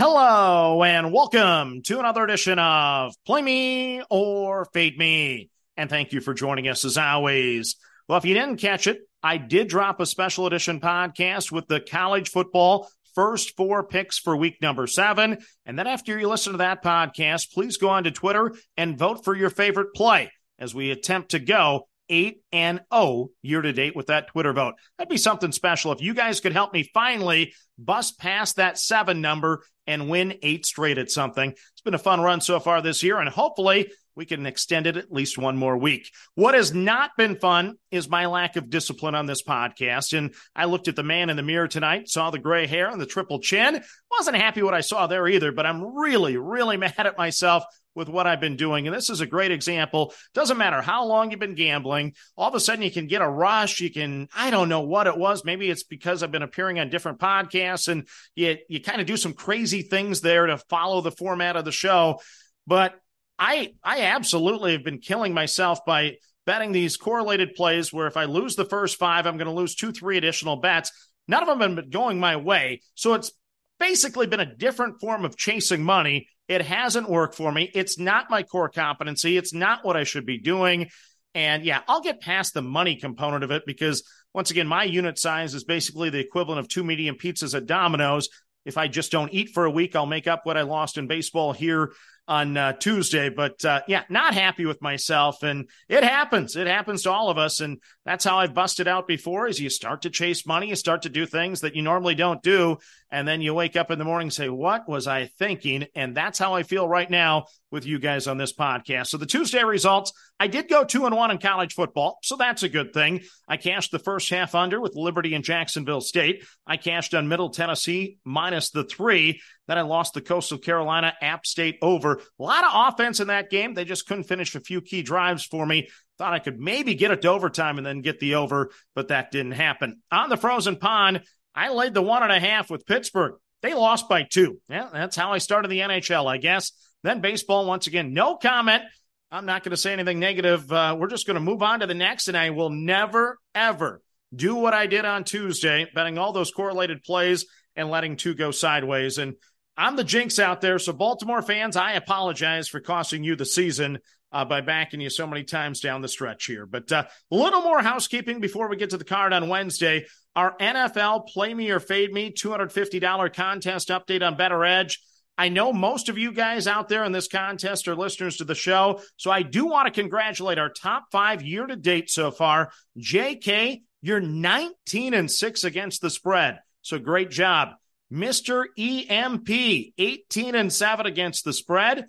Hello and welcome to another edition of Play Me or Fade Me. And thank you for joining us as always. Well, if you didn't catch it, I did drop a special edition podcast with the college football first four picks for week number seven. And then after you listen to that podcast, please go on to Twitter and vote for your favorite play as we attempt to go 8 and 0 year to date with that Twitter vote. That'd be something special if you guys could help me finally bust past that seven number and win eight straight at something. It's been a fun run so far this year, and hopefully we can extend it at least one more week. What has not been fun is my lack of discipline on this podcast. And I looked at the man in the mirror tonight, saw the gray hair and the triple chin. Wasn't happy what I saw there either, but I'm really, really mad at myself with what I've been doing. And this is a great example. Doesn't matter how long you've been gambling. All of a sudden you can get a rush. You can, I don't know what it was. Maybe it's because I've been appearing on different podcasts and you, you kind of do some crazy things there to follow the format of the show. But I, I absolutely have been killing myself by betting these correlated plays where if I lose the first five, I'm going to lose two, three additional bets. None of them have been going my way. So it's basically been a different form of chasing money it hasn't worked for me. It's not my core competency. It's not what I should be doing. And yeah, I'll get past the money component of it because once again, my unit size is basically the equivalent of two medium pizzas at Domino's. If I just don't eat for a week, I'll make up what I lost in baseball here on uh, Tuesday. But uh, yeah, not happy with myself, and it happens. It happens to all of us, and that's how I've busted out before. Is you start to chase money, you start to do things that you normally don't do, and then you wake up in the morning and say, "What was I thinking?" And that's how I feel right now with you guys on this podcast. So the Tuesday results, I did go two and one in college football, so that's a good thing. I cashed the first half under with Liberty and Jacksonville State. I cashed on Middle Tennessee minus the three. Then I lost the Coastal Carolina App State over. A lot of offense in that game. They just couldn't finish a few key drives for me. Thought I could maybe get it to overtime and then get the over, but that didn't happen. On the frozen pond, I laid the one and a half with Pittsburgh. They lost by two. Yeah, that's how I started the NHL, I guess. Then baseball, once again, no comment. I'm not going to say anything negative. Uh, we're just going to move on to the next, and I will never, ever do what I did on Tuesday, betting all those correlated plays and letting two go sideways. And I'm the jinx out there. So, Baltimore fans, I apologize for costing you the season uh, by backing you so many times down the stretch here. But uh, a little more housekeeping before we get to the card on Wednesday. Our NFL Play Me or Fade Me $250 contest update on BettorEdge. I know most of you guys out there in this contest are listeners to the show. So I do want to congratulate our top five year to date so far. JK, you're 19 and 6 against the spread. So great job. Mr. EMP, 18 and 7 against the spread.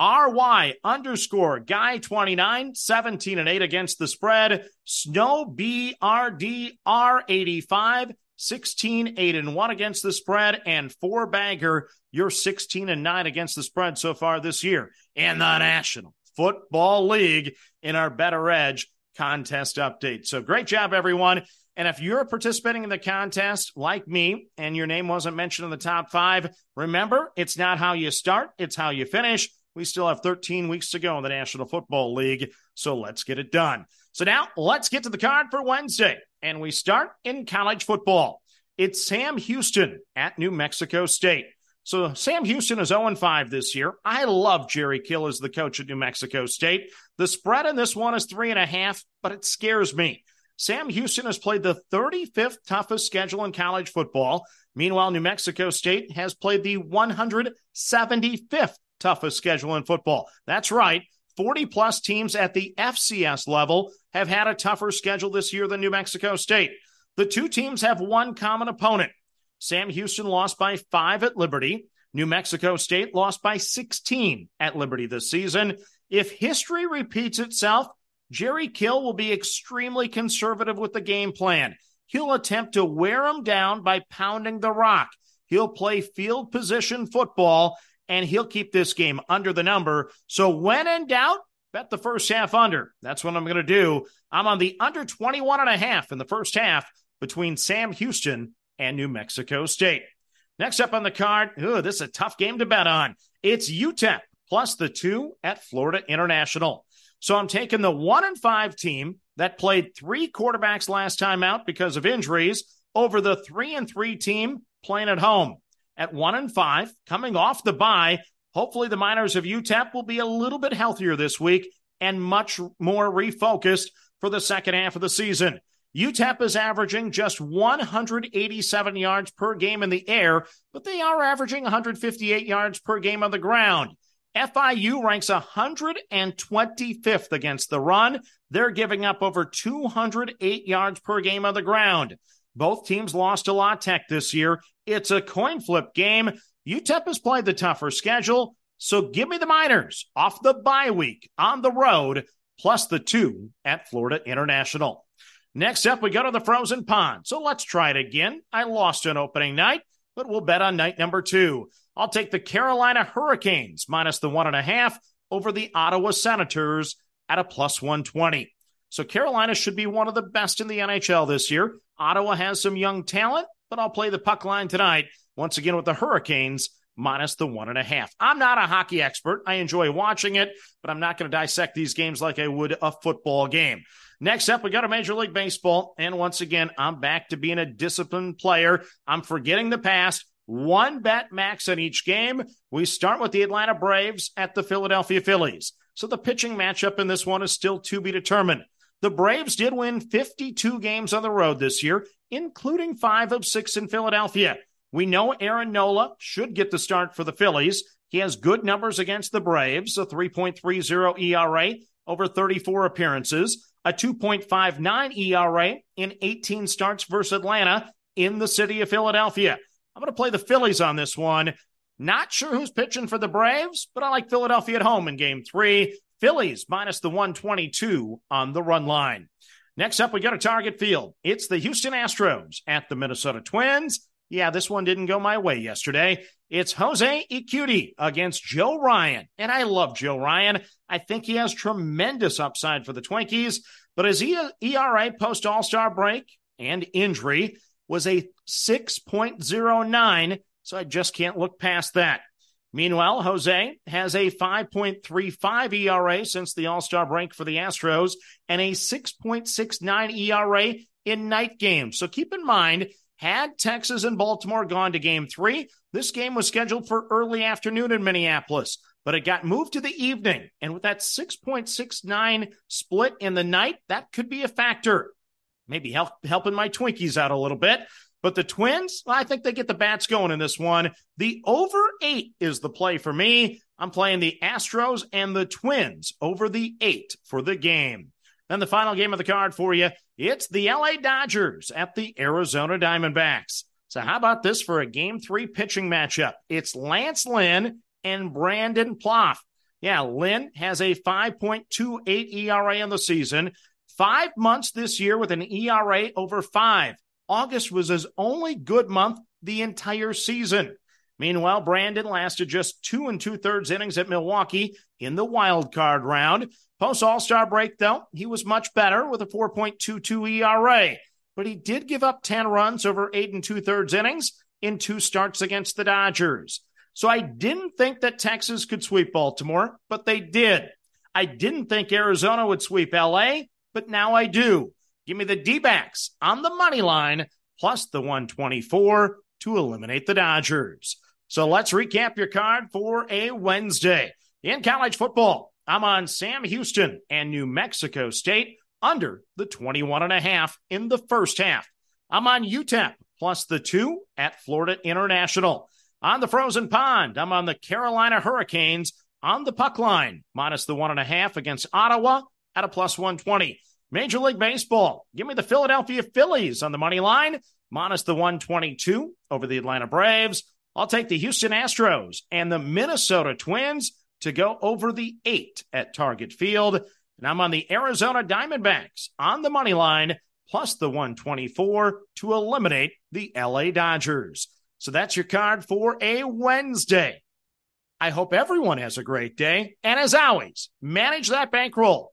RY underscore guy 29, 17 and 8 against the spread. Snow BRDR 85, 16, 8 and 1 against the spread. And four bagger, you're 16 and 9 against the spread so far this year in the National Football League in our BettorEdge contest update. So great job, everyone. And if you're participating in the contest like me and your name wasn't mentioned in the top five, remember, it's not how you start, it's how you finish. We still have 13 weeks to go in the National Football League, so let's get it done. So now let's get to the card for Wednesday, and we start in college football. It's Sam Houston at New Mexico State. So Sam Houston is 0 5 this year. I love Jerry Kill as the coach at New Mexico State. The spread in this one is three and a half, but it scares me. Sam Houston has played the 35th toughest schedule in college football. Meanwhile, New Mexico State has played the 175th toughest schedule in football. That's right. 40 plus teams at the FCS level have had a tougher schedule this year than New Mexico State. The two teams have one common opponent. Sam Houston lost by five at Liberty. New Mexico State lost by 16 at Liberty this season. If history repeats itself, Jerry Kill will be extremely conservative with the game plan. He'll attempt to wear them down by pounding the rock. He'll play field position football and he'll keep this game under the number. So when in doubt, bet the first half under. That's what I'm going to do. I'm on the under 21 and a half in the first half between Sam Houston and New Mexico State. Next up on the card, ooh, this is a tough game to bet on. It's UTEP plus the two at Florida International. So I'm taking the one and five team that played three quarterbacks last time out because of injuries over the three and three team playing at home. At one and five, coming off the bye. Hopefully, the Miners of UTEP will be a little bit healthier this week and much more refocused for the second half of the season. UTEP is averaging just 187 yards per game in the air, but they are averaging 158 yards per game on the ground. FIU ranks 125th against the run. They're giving up over 208 yards per game on the ground. Both teams lost to La Tech this year. It's a coin flip game. UTEP has played the tougher schedule, so give me the Miners off the bye week on the road, plus the two at Florida International. Next up, we go to the frozen pond. So let's try it again. I lost an opening night, but we'll bet on night number two. I'll take the Carolina Hurricanes minus the one and a half over the Ottawa Senators at a plus 120. So Carolina should be one of the best in the NHL this year. Ottawa has some young talent, but I'll play the puck line tonight once again with the Hurricanes minus the one and a half. I'm not a hockey expert. I enjoy watching it, but I'm not going to dissect these games like I would a football game. Next up, we got a Major League Baseball. And once again, I'm back to being a disciplined player. I'm forgetting the past. One bet max in each game. We start with the Atlanta Braves at the Philadelphia Phillies. So the pitching matchup in this one is still to be determined. The Braves did win 52 games on the road this year, including five of six in Philadelphia. We know Aaron Nola should get the start for the Phillies. He has good numbers against the Braves, a 3.30 ERA over 34 appearances, a 2.59 ERA in 18 starts versus Atlanta in the city of Philadelphia. I'm going to play the Phillies on this one. Not sure who's pitching for the Braves, but I like Philadelphia at home in game three. Phillies minus the 122 on the run line. Next up, we got a target field. It's the Houston Astros at the Minnesota Twins. Yeah, this one didn't go my way yesterday. It's Jose Urquidy against Joe Ryan. And I love Joe Ryan. I think he has tremendous upside for the Twinkies, but his ERA post All Star break and injury was a 6.09, so I just can't look past that. Meanwhile, Jose has a 5.35 ERA since the All Star break for the Astros and a 6.69 ERA in night games. So keep in mind, had Texas and Baltimore gone to game three, this game was scheduled for early afternoon in Minneapolis, but it got moved to the evening. And with that 6.69 split in the night, that could be a factor. Maybe help, helping my Twinkies out a little bit. But the Twins, I think they get the bats going in this one. The over eight is the play for me. I'm playing the Astros and the Twins over the eight for the game. Then the final game of the card for you, it's the LA Dodgers at the Arizona Diamondbacks. So how about this for a game three pitching matchup? It's Lance Lynn and Brandon Pfaadt. Yeah, Lynn has a 5.28 ERA in the season, five months this year with an ERA over five. August was his only good month the entire season. Meanwhile, Brandon lasted just two and two thirds innings at Milwaukee in the wild card round. Post All Star break, though, he was much better with a 4.22 ERA, but he did give up 10 runs over eight and two thirds innings in two starts against the Dodgers. So I didn't think that Texas could sweep Baltimore, but they did. I didn't think Arizona would sweep LA, but now I do. Give me the D backs on the money line plus the 124 to eliminate the Dodgers. So let's recap your card for a Wednesday. In college football, I'm on Sam Houston and New Mexico State under the 21 and a half in the first half. I'm on UTEP plus the two at Florida International. On the frozen pond, I'm on the Carolina Hurricanes on the puck line, minus the one and a half against Ottawa at a plus 120. Major League Baseball, give me the Philadelphia Phillies on the money line, minus the 122 over the Atlanta Braves. I'll take the Houston Astros and the Minnesota Twins to go over the eight at Target Field. And I'm on the Arizona Diamondbacks on the money line, plus the 124 to eliminate the LA Dodgers. So that's your card for a Wednesday. I hope everyone has a great day. And as always, manage that bankroll.